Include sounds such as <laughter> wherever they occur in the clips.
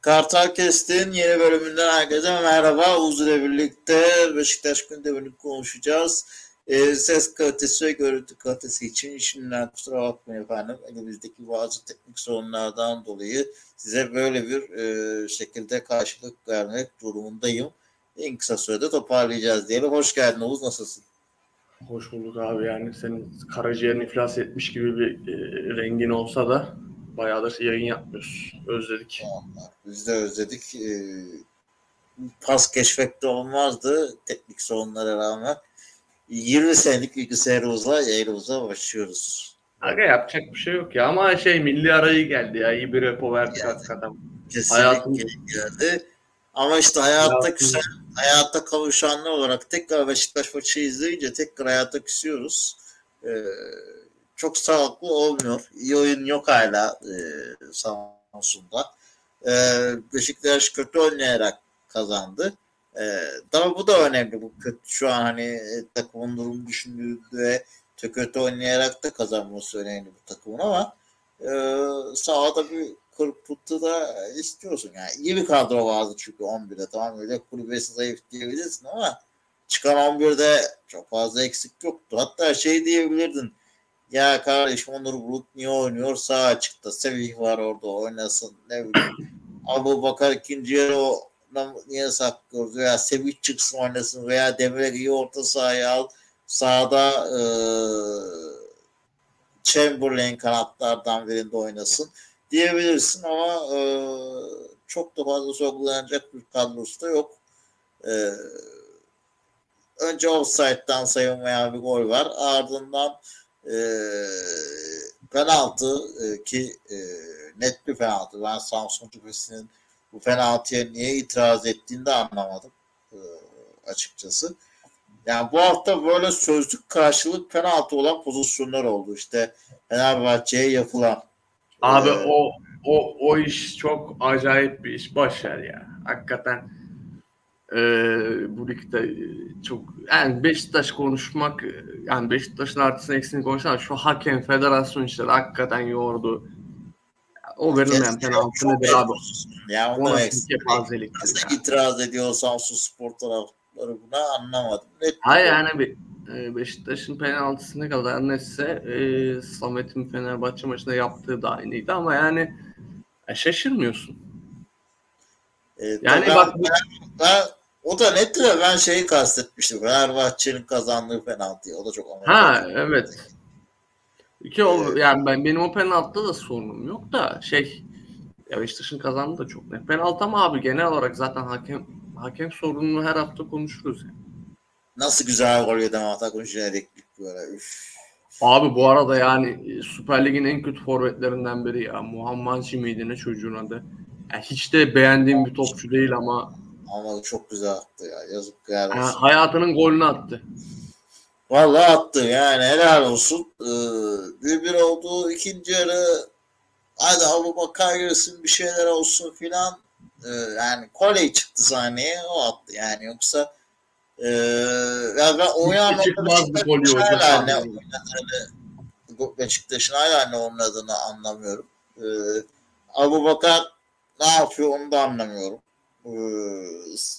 Kartal Kest'in yeni bölümünden herkese merhaba. Uğuz ile birlikte Beşiktaş gündemini konuşacağız. E, ses kalitesi ve görüntü kalitesi için şimdiden kusura bakmayın efendim. Elimizdeki bazı teknik sorunlardan dolayı size böyle bir e, şekilde karşılık vermek durumundayım. En kısa sürede toparlayacağız diyelim. Hoş geldin Oğuz. Nasılsın? Hoş bulduk abi yani senin karaciğerin iflas etmiş gibi bir e, rengin olsa da bayağıdır yayın yapmıyoruz. Özledik. Biz de özledik. Ee, pas keşfekte olmazdı teknik sorunlara rağmen. 20 senelik bilgisayarımızla yayınımıza başlıyoruz. Aga yapacak bir şey yok ya ama şey milli arayı geldi ya iyi bir repo verdik Yani. hakikaten. Kesinlikle Hayatım- geldi. Ama işte hayatta Hayatım- küsen, hayatta kavuşanlar olarak tekrar Beşiktaş maçı izleyince tekrar hayata küsüyoruz. Ee, çok sağlıklı olmuyor. İyi oyun yok hala e, Samsun'da. Ee, Beşiktaş kötü oynayarak kazandı. Ee, ama bu da önemli. Bu kötü şu an hani e, takımın durumu düşündüğünde kötü oynayarak da kazanması önemli bu takımın ama e, sahada bir kırpıntı da istiyorsun. Yani iyi bir kadro vardı çünkü 11'de tamam öyle kulübesi zayıf diyebilirsin ama çıkan 11'de çok fazla eksik yoktu. Hatta şey diyebilirdin ya kardeşim Onur Bulut niye oynuyor? Sağ açıkta. Sevih var orada oynasın. Ne bileyim. Abu Bakar ikinci yarı o niye saklıyoruz? Veya Sevih çıksın oynasın veya Demirel'i orta sahaya al. Sağda e, Chamberlain kanatlardan birinde oynasın diyebilirsin ama e, çok da fazla sorgulanacak bir kadrosu da yok. E, önce offside'dan sayılmayan bir gol var. Ardından e, penaltı e, ki e, net bir penaltı. Ben Samsun Tüfesi'nin bu penaltıya niye itiraz ettiğini de anlamadım e, açıkçası. Yani bu hafta böyle sözlük karşılık penaltı olan pozisyonlar oldu. İşte Fenerbahçe'ye yapılan. Abi Ee, o o o iş çok acayip bir iş. Boş ver ya. Hakikaten e, bu ligde e, çok yani Beşiktaş konuşmak e, yani Beşiktaş'ın artısını eksiğini konuşmak şu hakem federasyon işleri hakikaten yordu. O verilmeyen penaltı nedir abi? Ya O onu nasıl bir kepazelik? nasıl itiraz ediyor Samsun Spor tarafları buna anlamadım. Net Hayır yani bir e, Beşiktaş'ın penaltısı ne kadar netse e, Samet'in Fenerbahçe maçında yaptığı da aynıydı ama yani e, şaşırmıyorsun. Ee, Yani bak- ben, ben- o da netti de ben şeyi kastetmiştim. Fenerbahçe'nin kazandığı penaltıyı. O da çok ama. Ha evet. Ki o, yani ben benim o penaltıda da sorunum yok da şey ya Beşiktaş'ın kazandığı da çok net. Penaltı ama abi genel olarak zaten hakem hakem sorununu her hafta konuşuruz. Yani. Nasıl güzel gol yedim hata konuşarak böyle. Üf. Abi bu arada yani e, Süper Lig'in en kötü forvetlerinden biri ya. Muhammed miydi ne çocuğun adı. Ya hiç de beğendiğim bir topçu değil ama Ama çok güzel attı ya. Yazık yani. yani hayatının golünü attı. Vallahi attı yani helal olsun. Ee, bir bir oldu. ikinci yarı hadi Abu Bakar girsin bir şeyler olsun filan. Ee, yani Koley çıktı sahneye o attı yani yoksa ee, ya ben Beşiktaş'ın yok. hala ne oynadığını Beşiktaş'ın hala ne oynadığını anlamıyorum. Ee, Abu Bakar ne yapıyor onu da anlamıyorum. Ee,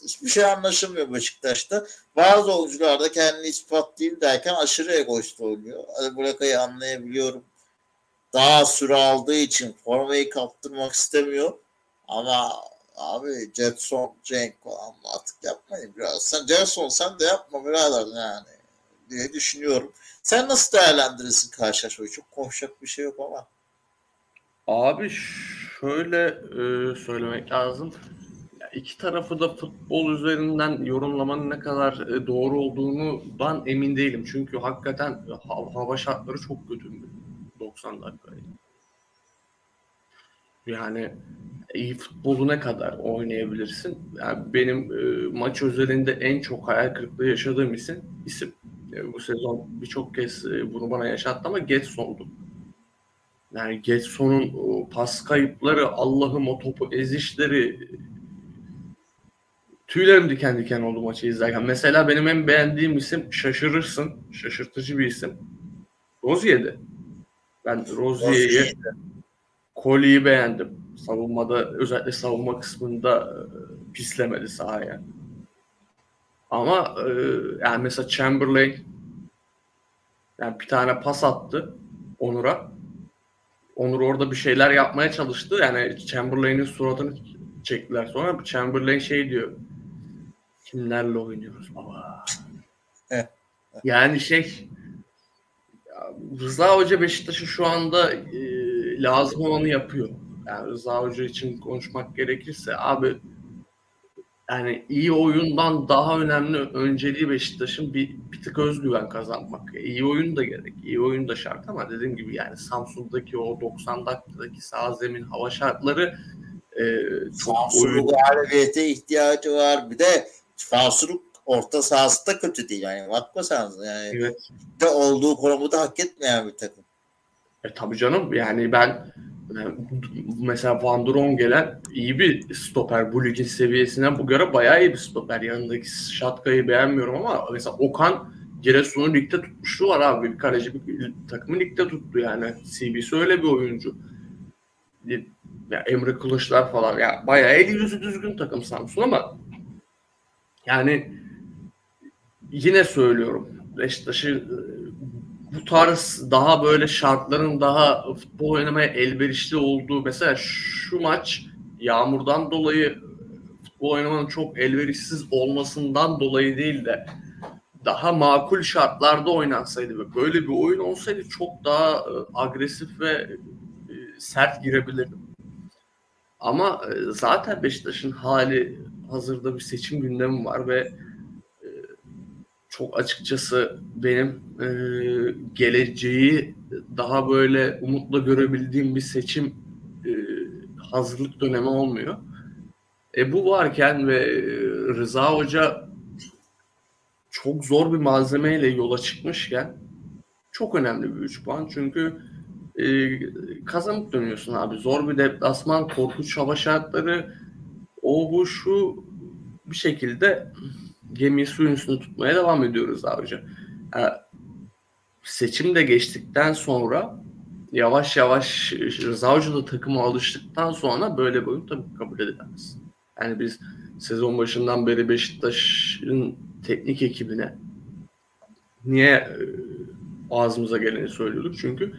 hiçbir şey anlaşılmıyor Beşiktaş'ta. Bazı oyuncular da kendini ispatlayayım derken aşırı egoist oynuyor. Ali Buraka'yı anlayabiliyorum. Daha süre aldığı için formayı kaptırmak istemiyor. Ama abi Jetson, Cenk falan artık yapmayın biraz. Sen Jetson sen de yapma birader yani diye düşünüyorum. Sen nasıl değerlendirirsin karşılaşmayı? Çok konuşacak bir şey yok ama. Abi şöyle e, söylemek lazım. İki tarafı da futbol üzerinden yorumlamanın ne kadar e, doğru olduğundan emin değilim. Çünkü hakikaten ha- hava şartları çok kötü 90 dakikayı. Yani iyi futbolu ne kadar oynayabilirsin? Yani benim e, maç özelinde en çok hayal kırıklığı yaşadığım isim isim e, bu sezon birçok kez e, bunu bana yaşattı ama Getson'du. Yani Getson'un o pas kayıpları, Allah'ım o topu ezişleri tüylerim diken diken oldu maçı izlerken. Mesela benim en beğendiğim isim şaşırırsın. Şaşırtıcı bir isim. Rozier'di. Ben Rozier'i Koli'yi beğendim. Savunmada özellikle savunma kısmında e, pislemedi sahaya. Ama e, yani mesela Chamberlain yani bir tane pas attı Onur'a. Onur orada bir şeyler yapmaya çalıştı. Yani Chamberlain'in suratını çektiler sonra. Chamberlain şey diyor. Kimlerle oynuyoruz baba? yani şey Rıza Hoca Beşiktaş'ın şu anda e, lazım olanı yapıyor. Yani Rıza Hoca için konuşmak gerekirse abi yani iyi oyundan daha önemli önceliği Beşiktaş'ın bir, bir tık özgüven kazanmak. İyi oyun da gerek. iyi oyun da şart ama dediğim gibi yani Samsun'daki o 90 dakikadaki sağ zemin hava şartları e, çok Samsun'un oyun... galibiyete ihtiyacı var. Bir de Samsun'un orta sahası da kötü değil yani. Bakmasanız yani. Evet. De olduğu konumu da hak etmeyen bir takım. E tabii canım yani ben mesela Van Dron gelen iyi bir stoper. Bu ligin seviyesine bu göre bayağı iyi bir stoper. Yanındaki Şatka'yı beğenmiyorum ama mesela Okan Giresun'u ligde tutmuşluğu var abi. Bir kaleci bir takımı ligde tuttu yani. CB'si öyle bir oyuncu. Ya Emre Kılıçlar falan. Ya bayağı eli yüzü düzgün takım Samsun ama yani yine söylüyorum. Beşiktaş'ı bu tarz daha böyle şartların daha futbol oynamaya elverişli olduğu mesela şu maç yağmurdan dolayı futbol oynamanın çok elverişsiz olmasından dolayı değil de daha makul şartlarda oynansaydı ve böyle bir oyun olsaydı çok daha e, agresif ve e, sert girebilirdim. Ama e, zaten Beşiktaş'ın hali hazırda bir seçim gündemi var ve çok açıkçası benim e, geleceği daha böyle umutla görebildiğim bir seçim e, hazırlık dönemi olmuyor. E, bu varken ve e, Rıza Hoca çok zor bir malzemeyle yola çıkmışken çok önemli bir 3 puan. Çünkü e, kazanıp dönüyorsun abi. Zor bir deplasman, korkunç hava şartları, o bu şu bir şekilde gemiyi suyun üstünde tutmaya devam ediyoruz abici. Yani seçim de geçtikten sonra yavaş yavaş Rıza Hoca da takıma alıştıktan sonra böyle bir oyun tabii kabul edilemez. Yani biz sezon başından beri Beşiktaş'ın teknik ekibine niye e, ağzımıza geleni söylüyorduk? Çünkü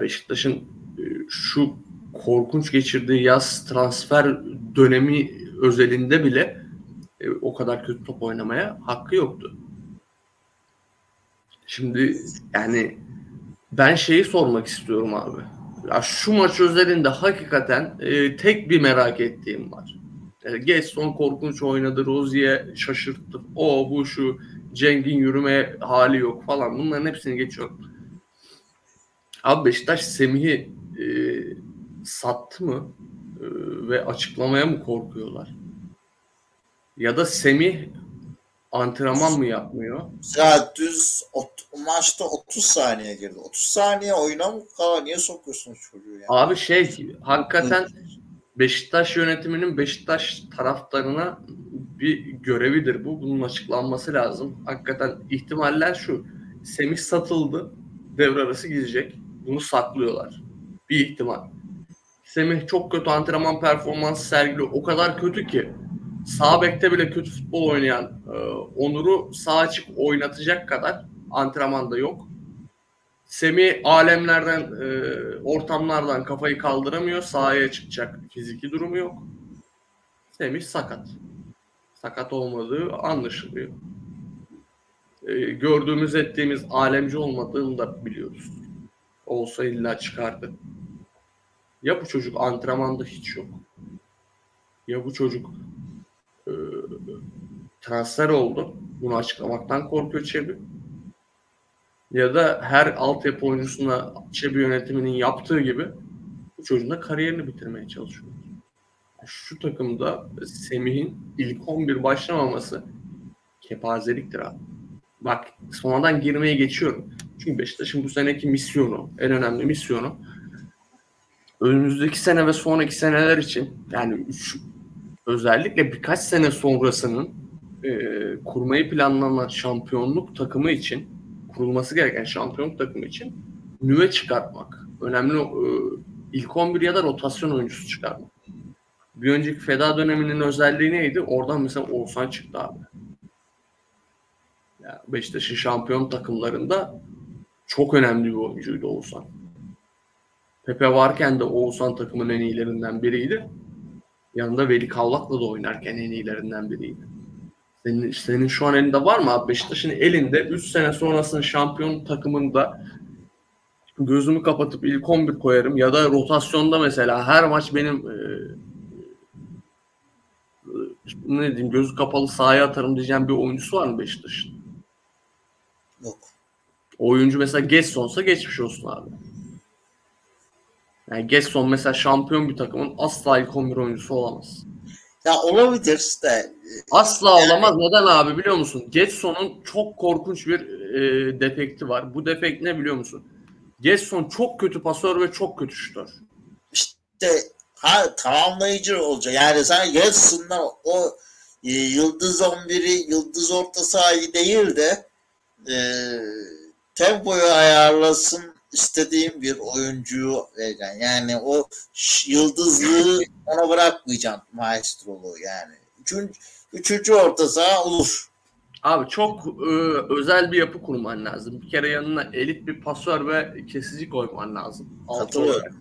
Beşiktaş'ın e, şu korkunç geçirdiği yaz transfer dönemi özelinde bile e, o kadar kötü top oynamaya hakkı yoktu. Şimdi yani ben şeyi sormak istiyorum abi. Ya şu maç özelinde hakikaten e, tek bir merak ettiğim var. E, Gesson korkunç oynadı, Rozier şaşırttı. O bu şu Cenk'in yürüme hali yok falan. Bunların hepsini geçiyorum. Abi Beşiktaş Semih'i e, sattı mı? E, ve açıklamaya mı korkuyorlar? Ya da Semih antrenman mı yapmıyor? Ya düz ot, maçta 30 saniye girdi. 30 saniye oyuna mı kala? Niye sokuyorsun çocuğu ya? Abi şey hakikaten Beşiktaş yönetiminin Beşiktaş taraftarına bir görevidir bu. Bunun açıklanması lazım. Hakikaten ihtimaller şu. Semih satıldı. Devre arası gidecek. Bunu saklıyorlar. Bir ihtimal. Semih çok kötü antrenman performansı sergiliyor. O kadar kötü ki sağ bekte bile kötü futbol oynayan e, Onur'u sağ açık oynatacak kadar antrenmanda yok. Semi alemlerden, e, ortamlardan kafayı kaldıramıyor. Sahaya çıkacak fiziki durumu yok. Semih sakat. Sakat olmadığı anlaşılıyor. E, gördüğümüz ettiğimiz alemci olmadığını da biliyoruz. Olsa illa çıkardı. Ya bu çocuk antrenmanda hiç yok. Ya bu çocuk e, transfer oldu. Bunu açıklamaktan korkuyor Çebi. Ya da her altyapı oyuncusuna Çebi yönetiminin yaptığı gibi bu çocuğun da kariyerini bitirmeye çalışıyor. Şu takımda Semih'in ilk 11 başlamaması kepazeliktir abi. Bak sonradan girmeye geçiyorum. Çünkü Beşiktaş'ın bu seneki misyonu, en önemli misyonu önümüzdeki sene ve sonraki seneler için yani şu, özellikle birkaç sene sonrasının e, kurmayı planlanan şampiyonluk takımı için kurulması gereken şampiyonluk takımı için nüve çıkartmak. Önemli e, İlk 11 ya da rotasyon oyuncusu çıkarmak. Bir önceki feda döneminin özelliği neydi? Oradan mesela Oğuzhan çıktı abi. Yani Beşiktaş'ın şampiyon takımlarında çok önemli bir oyuncuydu Oğuzhan. Pepe varken de Oğuzhan takımın en iyilerinden biriydi. Yanında Veli Kavlak'la da oynarken en iyilerinden biriydi. Senin, senin şu an elinde var mı abi? Beşiktaş'ın elinde 3 sene sonrasının şampiyon takımında gözümü kapatıp ilk 11 koyarım ya da rotasyonda mesela her maç benim e, ne diyeyim gözü kapalı sahaya atarım diyeceğim bir oyuncusu var mı Beşiktaş'ın? Yok. oyuncu mesela Gesson'sa geçmiş olsun abi. Yani Gesson mesela şampiyon bir takımın asla ilk 11 oyuncusu olamaz. Ya olabilir de Asla olamaz. Neden abi biliyor musun? Getson'un çok korkunç bir e, defekti var. Bu defekt ne biliyor musun? Getson çok kötü pasör ve çok kötü şutör. işte ha, tamamlayıcı olacak. Yani sen Gelson'dan o e, yıldız 11'i yıldız orta sahayı değil de e, tempoyu ayarlasın istediğim bir oyuncuyu vereceksin. Yani o yıldızlığı ona bırakmayacaksın maestroluğu yani. Üçüncü, üçüncü orta saha olur. Abi çok e, özel bir yapı kurman lazım. Bir kere yanına elit bir pasör ve kesici koyman lazım. Katılıyorum.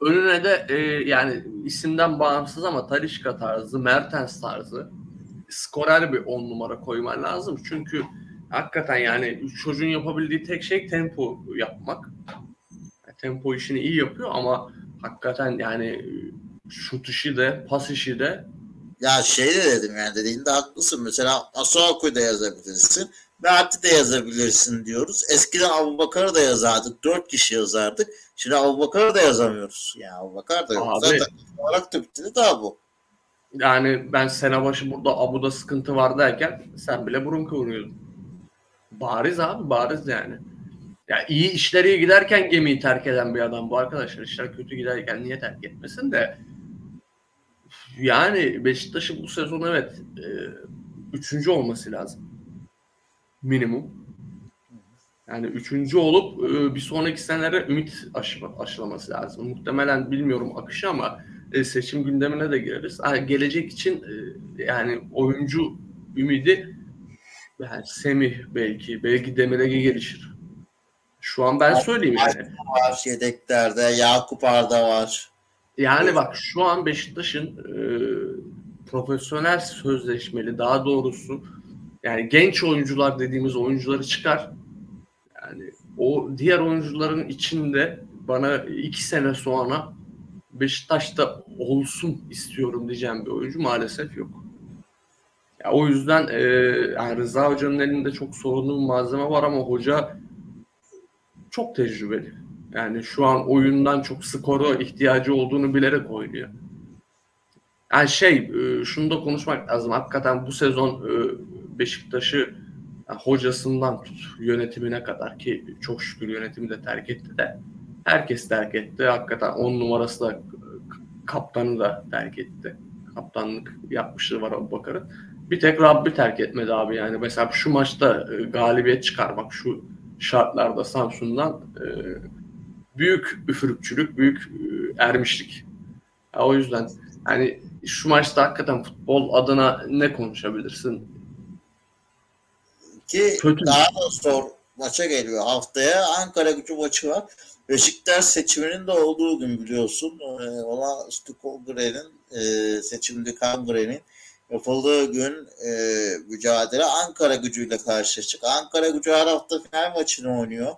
Önüne de e, yani isimden bağımsız ama Talişka tarzı, Mertens tarzı skorer bir on numara koyman lazım. Çünkü hakikaten yani çocuğun yapabildiği tek şey tempo yapmak. Yani tempo işini iyi yapıyor ama hakikaten yani şut işi de pas işi de Ya şey de dedim yani dediğinde haklısın. Mesela Asuaku'yu da yazabilirsin. Mert'i de yazabilirsin diyoruz. Eskiden Abubakar'ı da yazardık. Dört kişi yazardık. Şimdi Abubakar'ı da yazamıyoruz. Yani Abubakar da yok. Abi. Zaten olarak da bitti daha bu. Yani ben sene başı burada Abu'da sıkıntı var derken sen bile burun kıvırıyordun. Bariz abi bariz yani. Ya iyi işleri giderken gemiyi terk eden bir adam bu arkadaşlar. İşler kötü giderken niye terk etmesin de yani Beşiktaş'ın bu sezon evet e, üçüncü olması lazım. Minimum. Yani üçüncü olup e, bir sonraki senelere ümit aşı, aşılaması lazım. Muhtemelen bilmiyorum akışı ama e, seçim gündemine de gireriz. Ha, gelecek için e, yani oyuncu ümidi yani Semih belki, belki Demirege gelişir. Şu an ben söyleyeyim yani. Var yedeklerde. Yakup Arda var. Yani bak şu an Beşiktaş'ın e, profesyonel sözleşmeli daha doğrusu yani genç oyuncular dediğimiz oyuncuları çıkar. Yani o diğer oyuncuların içinde bana iki sene sonra Beşiktaş'ta olsun istiyorum diyeceğim bir oyuncu maalesef yok. Ya o yüzden e, yani Rıza Hoca'nın elinde çok sorunlu bir malzeme var ama hoca çok tecrübeli. Yani şu an oyundan çok skora ihtiyacı olduğunu bilerek oynuyor. Yani şey, şunu da konuşmak lazım. Hakikaten bu sezon Beşiktaş'ı yani hocasından tut yönetimine kadar ki çok şükür yönetimi de terk etti de herkes terk etti. Hakikaten 10 numarası da kaptanı da terk etti. Kaptanlık yapmışlığı var Abubakar'ın. Bir tek Rabbi terk etmedi abi yani. Mesela şu maçta e, galibiyet çıkarmak şu şartlarda Samsun'dan e, büyük üfürükçülük, büyük e, ermişlik. Ya o yüzden hani şu maçta hakikaten futbol adına ne konuşabilirsin? Ki Kötü. daha da zor maça geliyor. Haftaya Ankara gücü maçı var. Beşiktaş seçiminin de olduğu gün biliyorsun. Ee, ona Stukogre'nin e, seçimde Kangre'nin yapıldığı gün e, mücadele Ankara gücüyle karşılaşacak. Ankara gücü her hafta final maçını oynuyor.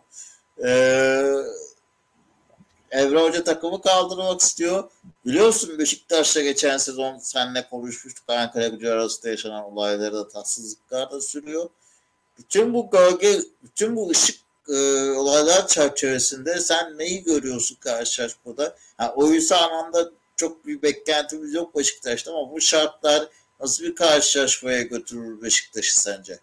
Ee, Evre Hoca takımı kaldırmak istiyor. Biliyorsun Beşiktaş'la geçen sezon seninle konuşmuştuk. Ankara gücü arasında yaşanan olayları da tatsızlıklar da sürüyor. Bütün bu gölge, bütün bu ışık e, olaylar çerçevesinde sen neyi görüyorsun karşılaşmada? Yani oyun anlamda çok bir beklentimiz yok Beşiktaş'ta ama bu şartlar nasıl bir karşılaşmaya götürür Beşiktaş'ı sence?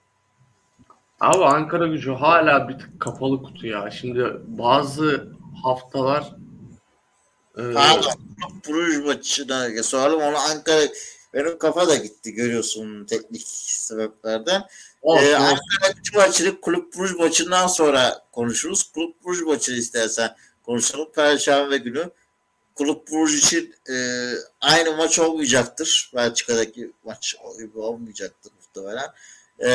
Abi Ankara gücü hala bir tık kapalı kutu ya. Şimdi bazı haftalar e, Pardon, Bruges maçına soralım. Onu Ankara benim kafa da gitti görüyorsun teknik sebeplerden. olsun, Ee. Ankara gücü maçını Kulüp Bruges maçından sonra konuşuruz. Kulüp Bruges maçını istersen konuşalım. Perşembe günü Kulüp Brugge için e, aynı maç olmayacaktır. Belçika'daki maç gibi olmayacaktır muhtemelen. E,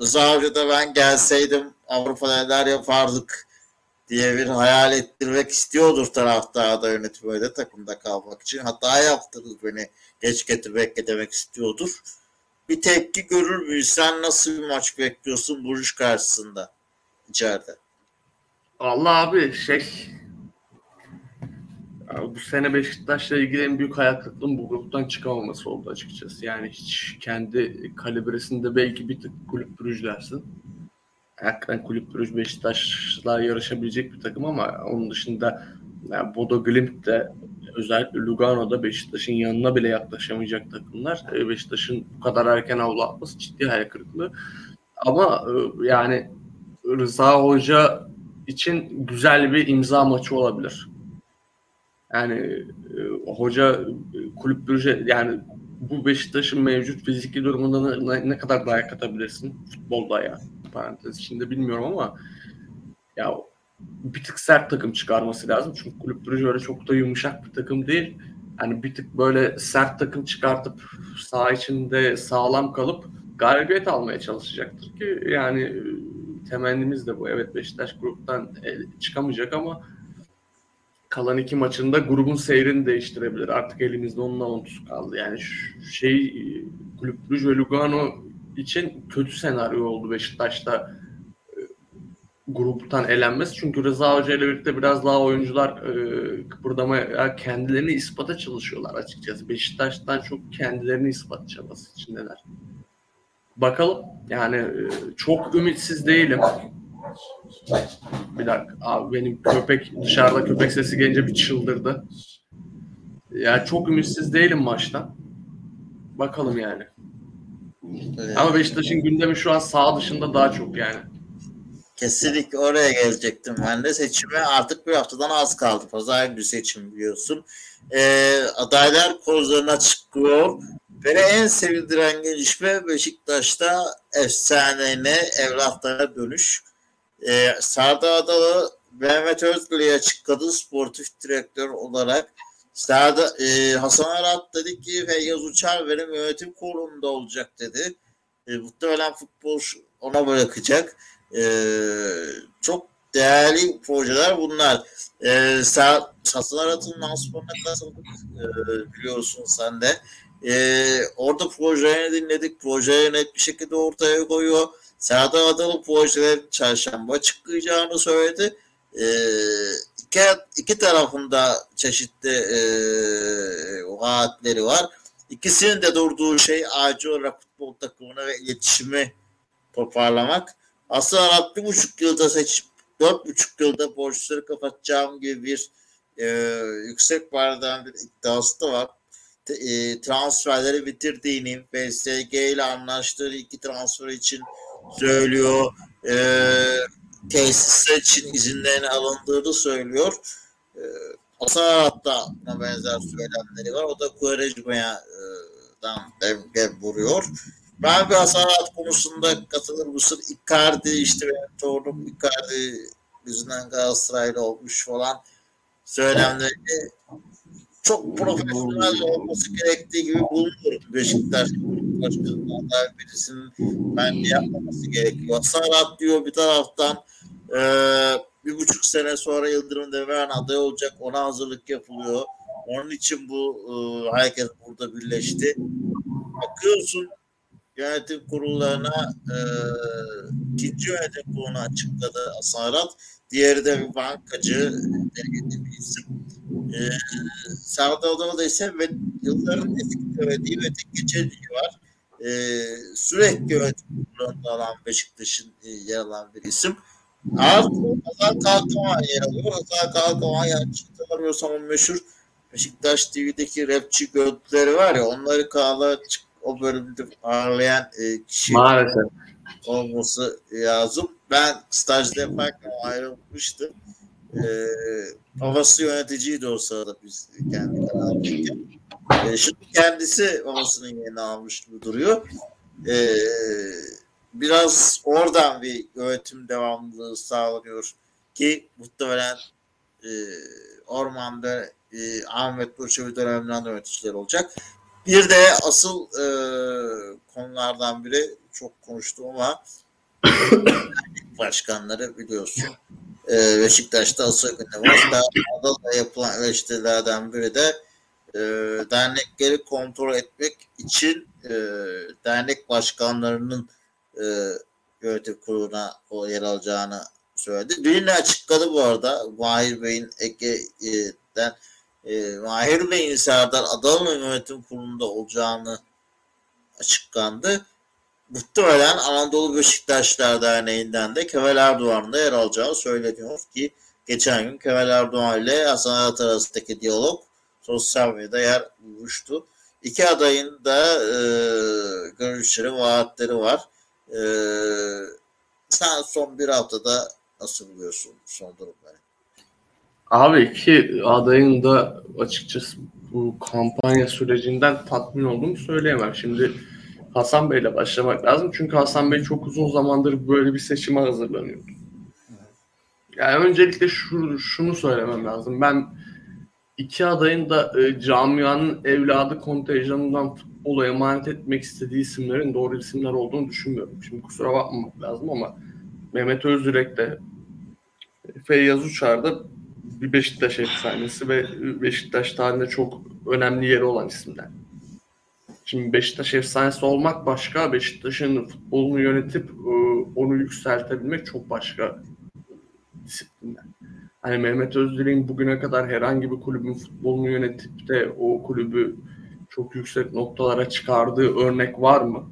Rıza Hoca ben gelseydim Avrupa'da neler yapardık diye bir hayal ettirmek istiyordur taraftarda yönetime de takımda kalmak için. Hata yaptınız beni geç getirmek demek istiyordur. Bir tepki görür müyüz? Sen nasıl bir maç bekliyorsun Burj karşısında içeride? Allah abi şey bu sene Beşiktaş'la ilgili en büyük hayal kırıklığım bu gruptan çıkamaması oldu açıkçası. Yani hiç kendi kalibresinde belki bir tık kulüp dersin. Hakikaten kulüp Brüj Beşiktaş'la yarışabilecek bir takım ama onun dışında yani Bodo Glimt de özellikle Lugano'da Beşiktaş'ın yanına bile yaklaşamayacak takımlar. E, Beşiktaş'ın bu kadar erken avlu atması ciddi hayal kırıklığı. Ama e, yani Rıza Hoca için güzel bir imza maçı olabilir. Yani e, hoca kulüp Brüj'e yani bu Beşiktaş'ın mevcut fiziki durumunda ne, ne kadar dayak atabilirsin futbolda ya parantez içinde bilmiyorum ama ya bir tık sert takım çıkarması lazım. Çünkü kulüp Brugge öyle çok da yumuşak bir takım değil. Yani bir tık böyle sert takım çıkartıp saha içinde sağlam kalıp galibiyet almaya çalışacaktır ki yani temennimiz de bu. Evet Beşiktaş gruptan çıkamayacak ama kalan iki maçında grubun seyrini değiştirebilir. Artık elimizde onun avuntusu kaldı. Yani şey Kulüp Brugge ve Lugano için kötü senaryo oldu Beşiktaş'ta e, gruptan elenmesi. Çünkü Rıza Hoca ile birlikte biraz daha oyuncular e, kıpırdamaya kendilerini ispata çalışıyorlar açıkçası. Beşiktaş'tan çok kendilerini ispat çabası içindeler. Bakalım. Yani e, çok ümitsiz değilim. Bir dakika. Abi benim köpek dışarıda köpek sesi gelince bir çıldırdı. Yani çok ümitsiz değilim maçtan. Bakalım yani. Evet. Ama Beşiktaş'ın gündemi şu an sağ dışında daha çok yani. Kesinlikle oraya gelecektim ben de. Seçime artık bir haftadan az kaldı. Pazar günü seçim biliyorsun. Ee, adaylar kozlarına çıkıyor. Ve en sevindiren gelişme Beşiktaş'ta efsanene evlatlara dönüş. Ee, Sardar Adalı Mehmet Özgür'e açıkladı sportif direktör olarak. Sağda, e, Hasan Arat dedi ki Feyyaz Uçar benim yönetim kurulunda olacak dedi. E, muhtemelen futbol ona bırakacak. E, çok değerli projeler bunlar. E, Hasan Arat'ın lansmanına katıldık e, biliyorsun sen de. E, orada projelerini dinledik. Projeleri net bir şekilde ortaya koyuyor. Serdar Adalı projelerin çarşamba çıkacağını söyledi. E, iki, iki tarafında çeşitli e, vaatleri var. İkisinin de durduğu şey acil olarak futbol takımını ve iletişimi toparlamak. Aslında bir buçuk yılda seç, dört buçuk yılda borçları kapatacağım gibi bir e, yüksek vardan bir iddiası da var. E, transferleri bitirdiğini, PSG ile anlaştığı iki transfer için söylüyor. E, tesisler için izinlerin alındığını söylüyor. E, Hasan hatta benzer söylemleri var. O da Quaresma'dan demge vuruyor. Ben bir hasarat konusunda katılır mısın? Icardi işte benim torunum Icardi yüzünden Galatasaraylı olmuş falan söylemleri çok profesyonel olması gerektiği gibi bulunuyorum. Beşiktaş başkanlarından birisinin ben yapmaması gerekiyor. Hasarat diyor bir taraftan e, bir buçuk sene sonra Yıldırım Demirören aday olacak. Ona hazırlık yapılıyor. Onun için bu e, hareket burada birleşti. Bakıyorsun yönetim kurullarına e, ikinci yönetim kurulunu açıkladı Asarat. Diğeri de bir bankacı bir isim. E, Sağda Oda'da ise ve yılların eski söylediği ve tek geçerliği var. E, sürekli yönetim kurulunda alan Beşiktaş'ın e, yer alan bir isim. Artı Hazar Kalkavan yer alıyor. Hazar Kalkavan yani tanımıyorsam o meşhur Beşiktaş TV'deki rapçi görüntüleri var ya onları kağla o bölümde ağırlayan e, kişi Maalesef. olması lazım. Ben stajda yaparken ayrılmıştım. E, babası yöneticiydi o sırada biz kendi kanalındayken. E, şimdi kendisi babasının yerini almış gibi duruyor. Eee biraz oradan bir yönetim devamlılığı sağlanıyor ki muhtemelen e, ormanda e, Ahmet Burçevi döneminden yöneticiler olacak. Bir de asıl e, konulardan biri çok konuştum ama <coughs> başkanları biliyorsun. E, Beşiktaş'ta asıl gündem var. Adada yapılan eleştirilerden biri de e, dernekleri kontrol etmek için e, dernek başkanlarının e, yönetim kuruluna o yer alacağını söyledi. Birini açıkladı bu arada. Mahir Bey'in Ege'den e, Mahir Bey'in Serdar Adalı'nın yönetim kurulunda olacağını açıklandı. Muhtemelen Anadolu Beşiktaşlar Derneği'nden de Kemal Erdoğan'da yer alacağı söyleniyor ki geçen gün Kemal Erdoğan ile Hasan Arat arasındaki diyalog sosyal medyada yer bulmuştu. İki adayın da e, görüşleri, vaatleri var. E, sen son bir haftada nasıl buluyorsun son durumları? Abi iki adayın da açıkçası bu kampanya sürecinden tatmin olduğumu söyleyemem. Şimdi Hasan Bey'le başlamak lazım. Çünkü Hasan Bey çok uzun zamandır böyle bir seçime hazırlanıyordu. Yani öncelikle şu, şunu söylemem lazım. Ben iki adayın da e, camianın evladı kontenjanından futbola emanet etmek istediği isimlerin doğru isimler olduğunu düşünmüyorum. Şimdi kusura bakmamak lazım ama Mehmet Özdürek de Feyyaz Uçar da bir Beşiktaş efsanesi ve Beşiktaş tarihinde çok önemli yeri olan isimler. Şimdi Beşiktaş efsanesi olmak başka, Beşiktaş'ın futbolunu yönetip e, onu yükseltebilmek çok başka disiplinler. Hani Mehmet Özdirek'in bugüne kadar herhangi bir kulübün futbolunu yönetip de o kulübü çok yüksek noktalara çıkardığı örnek var mı?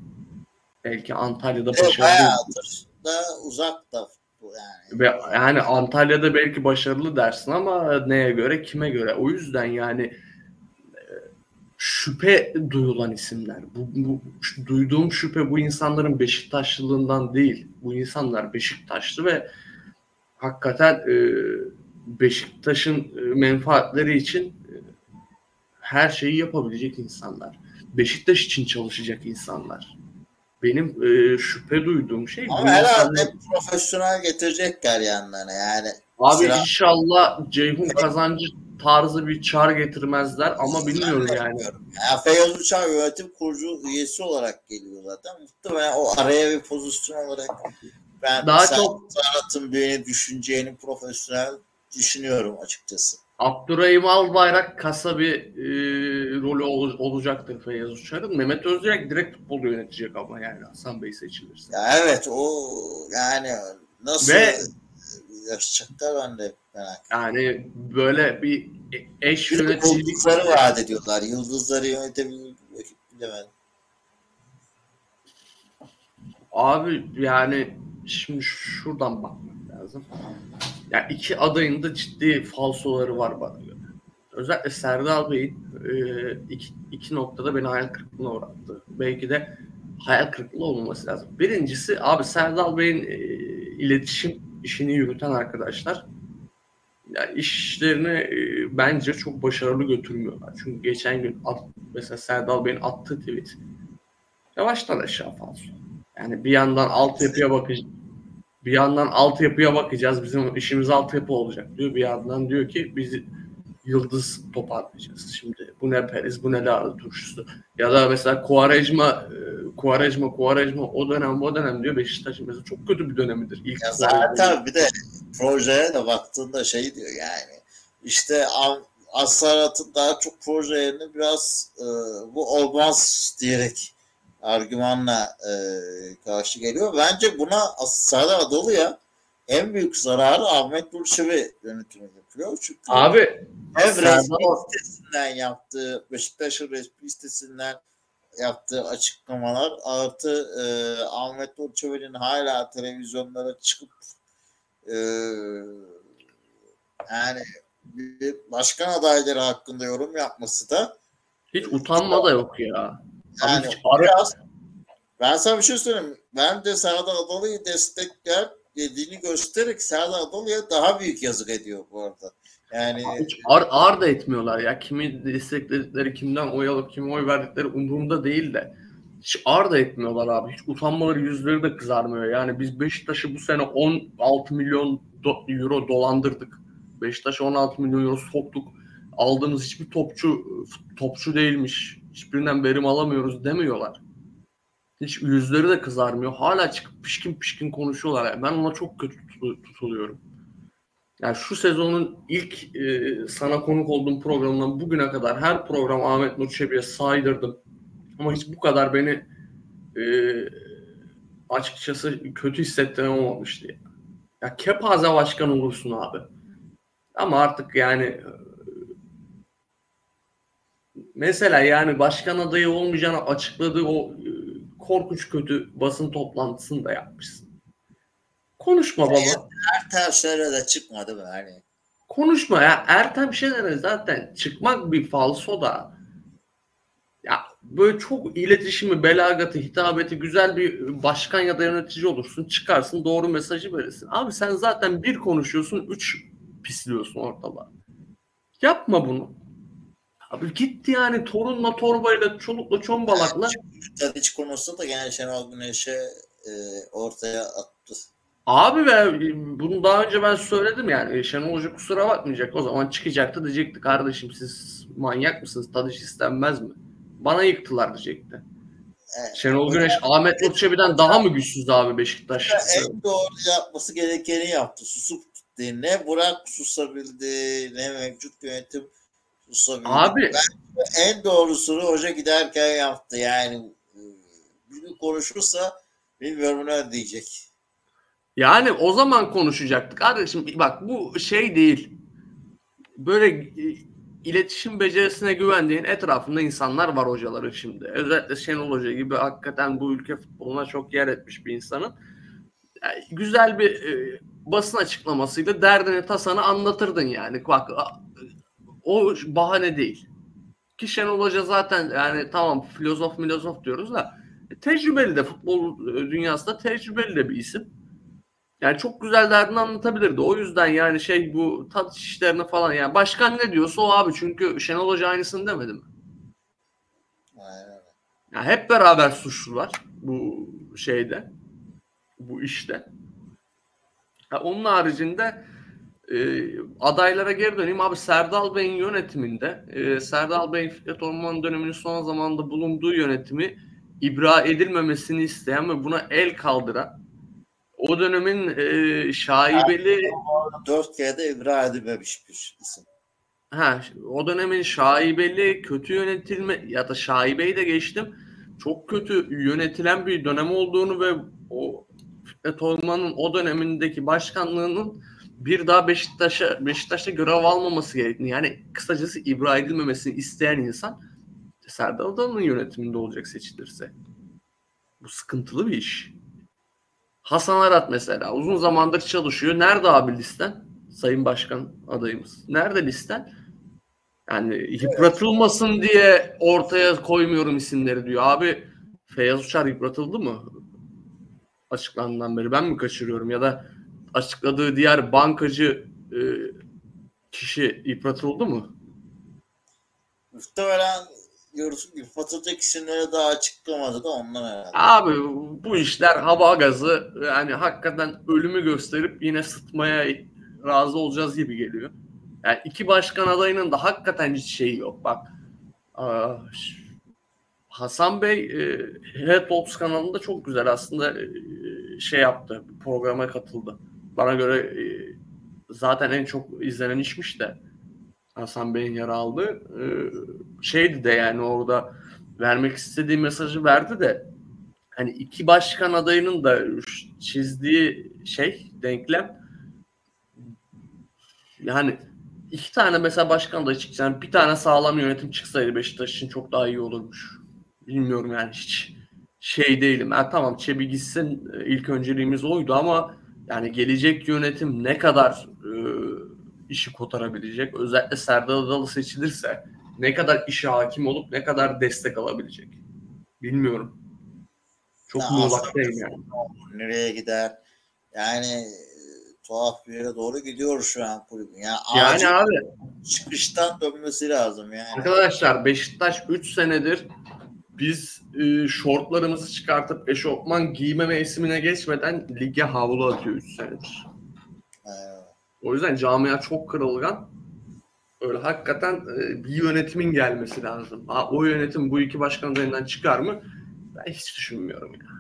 Belki Antalya'da başarılı. Bayağıdır da uzak da yani. Ve yani Antalya'da belki başarılı dersin ama neye göre, kime göre? O yüzden yani e, şüphe duyulan isimler. Bu, bu duyduğum şüphe bu insanların Beşiktaşlılığından değil. Bu insanlar Beşiktaşlı ve hakikaten e, Beşiktaş'ın e, menfaatleri için e, her şeyi yapabilecek insanlar. Beşiktaş için çalışacak insanlar. Benim e, şüphe duyduğum şey Ama herhalde insanlar... profesyonel getirecekler yanlarına yani. Abi sıra... inşallah Ceyhun kazancı tarzı bir çar getirmezler ama bilmiyorum yani. Ya Feyyaz Uçar yönetim kurucu üyesi olarak geliyor zaten. Muhtemelen o araya bir pozisyon olarak ben daha çok sanatın beni düşüneceğini profesyonel düşünüyorum açıkçası. Abdurrahim Albayrak kasa bir e, rolü ol, olacaktır Feyyaz Uçar'ın. Mehmet Özdirek direkt futbolu yönetecek ama yani Hasan Bey seçilirse. Ya evet o yani nasıl Ve, yaşayacaklar ben de merak Yani böyle bir eş yöneticilik. Yıldızları vaat ediyorlar. Yıldızları yönetebilir bilemedim. Abi yani şimdi şuradan bakmak lazım. Yani iki adayın da ciddi falsoları var bana göre. Özellikle Serdal Bey'in e, iki, iki noktada beni hayal kırıklığına uğrattı. Belki de hayal kırıklığı olmaması lazım. Birincisi abi Serdal Bey'in e, iletişim işini yürüten arkadaşlar yani işlerini e, bence çok başarılı götürmüyorlar. Çünkü geçen gün at, mesela Serdal Bey'in attığı tweet yavaştan aşağı falso. Yani bir yandan altyapıya bakacağız bir yandan altyapıya bakacağız. Bizim işimiz altyapı olacak diyor. Bir yandan diyor ki biz yıldız toparlayacağız. Şimdi bu ne Periz, bu ne Lara turşusu. Ya da mesela Kuarejma, e, Kuarejma, Kuarejma o dönem o dönem diyor Beşiktaş'ın mesela çok kötü bir dönemidir. İlk ya zaten bir de projeye de baktığında şey diyor yani işte Asarat'ın daha çok projelerini biraz e, bu olmaz diyerek argümanla e, karşı geliyor. Bence buna Serdar Adalı'ya en büyük zararı Ahmet Burçevi yönetimi yapıyor. Çünkü Abi hem resmi sitesinden yaptığı Beşiktaş'ın resmi sitesinden yaptığı açıklamalar artı e, Ahmet Burçevi'nin hala televizyonlara çıkıp e, yani bir başkan adayları hakkında yorum yapması da hiç utanma da yok ya. Yani biraz, ben sana bir şey söyleyeyim. Ben de Serdar Adalı'yı destekler dediğini göstererek Serdar Adalı'ya daha büyük yazık ediyor bu arada. Yani hiç ar, ar da etmiyorlar ya. Kimi destekledikleri, kimden oy alıp kime oy verdikleri umurumda değil de. Hiç ar da etmiyorlar abi. Hiç utanmaları yüzleri de kızarmıyor. Yani biz Beşiktaş'ı bu sene 16 milyon do, euro dolandırdık. Beşiktaş'a 16 milyon euro soktuk. aldığımız hiçbir topçu topçu değilmiş. Hiçbirinden verim alamıyoruz demiyorlar. Hiç yüzleri de kızarmıyor. Hala çıkıp pişkin pişkin konuşuyorlar. Yani ben ona çok kötü tutuluyorum. Yani şu sezonun ilk e, sana konuk olduğum programından bugüne kadar her program Ahmet Nur Çebi'ye saydırdım. Ama hiç bu kadar beni e, açıkçası kötü hissettiren olmamıştı. Ya kepaze başkan olursun abi. Ama artık yani mesela yani başkan adayı olmayacağını açıkladığı o e, korkunç kötü basın toplantısını da yapmışsın. Konuşma baba. Ertem şöyle de çıkmadı mı hani? Konuşma ya. Ertem Şener'e zaten çıkmak bir falso da ya böyle çok iletişimi, belagatı, hitabeti güzel bir başkan ya da yönetici olursun. Çıkarsın doğru mesajı verirsin. Abi sen zaten bir konuşuyorsun, üç pisliyorsun ortalığa. Yapma bunu. Abi gitti yani torunla torbayla çolukla çombalakla. Tadiç konusunda da yani Şenol Güneş'e e, ortaya attı. Abi ve bunu daha önce ben söyledim yani Şenol Hoca kusura bakmayacak o zaman çıkacaktı diyecekti kardeşim siz manyak mısınız Tadiç istenmez mi? Bana yıktılar diyecekti. Evet. Şenol Güneş Ahmet Nurçebi'den daha mı güçsüz abi Beşiktaş? En doğru yapması gerekeni yaptı. Susup gitti. Ne Burak susabildi ne mevcut yönetim susabildi. Abi. Ben en doğrusunu hoca giderken yaptı. Yani bir konuşursa bilmiyorum ne diyecek. Yani o zaman konuşacaktık. Kardeşim bak bu şey değil. Böyle iletişim becerisine güvendiğin etrafında insanlar var hocaların şimdi. Özellikle Şenol Hoca gibi hakikaten bu ülke futboluna çok yer etmiş bir insanın. Yani güzel bir e, basın açıklamasıyla derdini tasanı anlatırdın yani. Bak o bahane değil. Ki Şenol Hoca zaten yani tamam filozof filozof diyoruz da tecrübeli de futbol dünyasında tecrübeli de bir isim. Yani çok güzel derdini anlatabilirdi. O yüzden yani şey bu tat işlerini falan yani başkan ne diyorsa o abi çünkü Şenol Hoca aynısını demedi mi? Aynen. Yani hep beraber suçlular bu şeyde bu işte. Ya onun haricinde e, adaylara geri döneyim abi Serdal Bey'in yönetiminde e, Serdal Bey'in Fikret Orman döneminin son zamanda bulunduğu yönetimi ibra edilmemesini isteyen ve buna el kaldıran o dönemin e, şaibeli dört kere de ibra edilmemiş bir isim. Ha, o dönemin şaibeli kötü yönetilme ya da şaibeyi de geçtim. Çok kötü yönetilen bir dönem olduğunu ve o Fikret Orman'ın o dönemindeki başkanlığının bir daha Beşiktaş'a Beşiktaş'ta görev almaması gerektiğini yani kısacası ibra edilmemesini isteyen insan Serdar Adalı'nın yönetiminde olacak seçilirse. Bu sıkıntılı bir iş. Hasan Arat mesela uzun zamandır çalışıyor. Nerede abi listen? Sayın Başkan adayımız. Nerede listen? Yani yıpratılmasın diye ortaya koymuyorum isimleri diyor. Abi Feyyaz Uçar yıpratıldı mı? Açıklandığından beri ben mi kaçırıyorum ya da açıkladığı diğer bankacı e, kişi yıpratıldı mı? Muhtemelen Fatırcak isimleri daha açıklamadı da ondan herhalde. Abi bu işler hava gazı yani hakikaten ölümü gösterip yine sıtmaya razı olacağız gibi geliyor. Yani iki başkan adayının da hakikaten hiç şeyi yok. Bak Hasan Bey e, Head Talks kanalında çok güzel aslında e, şey yaptı. Programa katıldı. Bana göre e, zaten en çok izlenen işmiş de Hasan Bey'in yer aldı. Ee, şeydi de yani orada vermek istediği mesajı verdi de hani iki başkan adayının da çizdiği şey denklem yani iki tane mesela başkan da çıksa yani bir tane sağlam yönetim çıksaydı Beşiktaş için çok daha iyi olurmuş. Bilmiyorum yani hiç şey değilim. Yani tamam Çebi gitsin ilk önceliğimiz oydu ama yani gelecek yönetim ne kadar e, işi kotarabilecek. Özellikle Serdar Adalı seçilirse ne kadar işe hakim olup ne kadar destek alabilecek. Bilmiyorum. Çok ya muğlaktayım yani. Nereye gider? Yani e, tuhaf bir yere doğru gidiyor şu an kulübün. Yani, yani abi çıkıştan dönmesi lazım yani. Arkadaşlar Beşiktaş 3 senedir biz e, şortlarımızı çıkartıp eşofman giyme mevsimine geçmeden lige havlu atıyor 3 senedir. O yüzden camia çok kırılgan. Öyle hakikaten e, bir yönetimin gelmesi lazım. Ha, o yönetim bu iki başkanın elinden çıkar mı? Ben hiç düşünmüyorum ya.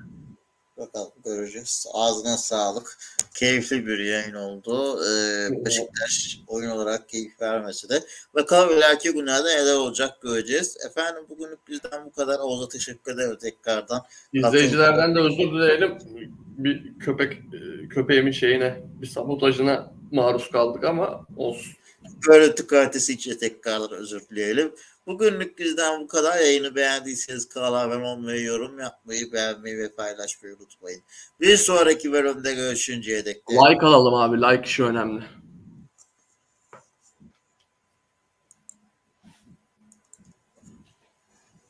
Bakalım göreceğiz. Ağzına sağlık. Keyifli bir yayın oldu. Ee, Beşiktaş oyun olarak keyif vermesi de. Bakalım ileriki günlerde neler olacak göreceğiz. Efendim bugünlük bizden bu kadar. Oğuz'a teşekkür ederim tekrardan. İzleyicilerden de özür dileyelim. Bir köpek e, köpeğimin şeyine, bir sabotajına maruz kaldık ama olsun. Görüntü kalitesi için tekrardan özür dileyelim. Bugünlük bizden bu kadar. Yayını beğendiyseniz kanala abone olmayı, yorum yapmayı, beğenmeyi ve paylaşmayı unutmayın. Bir sonraki bölümde görüşünceye dek. de- Like alalım abi. Like işi önemli.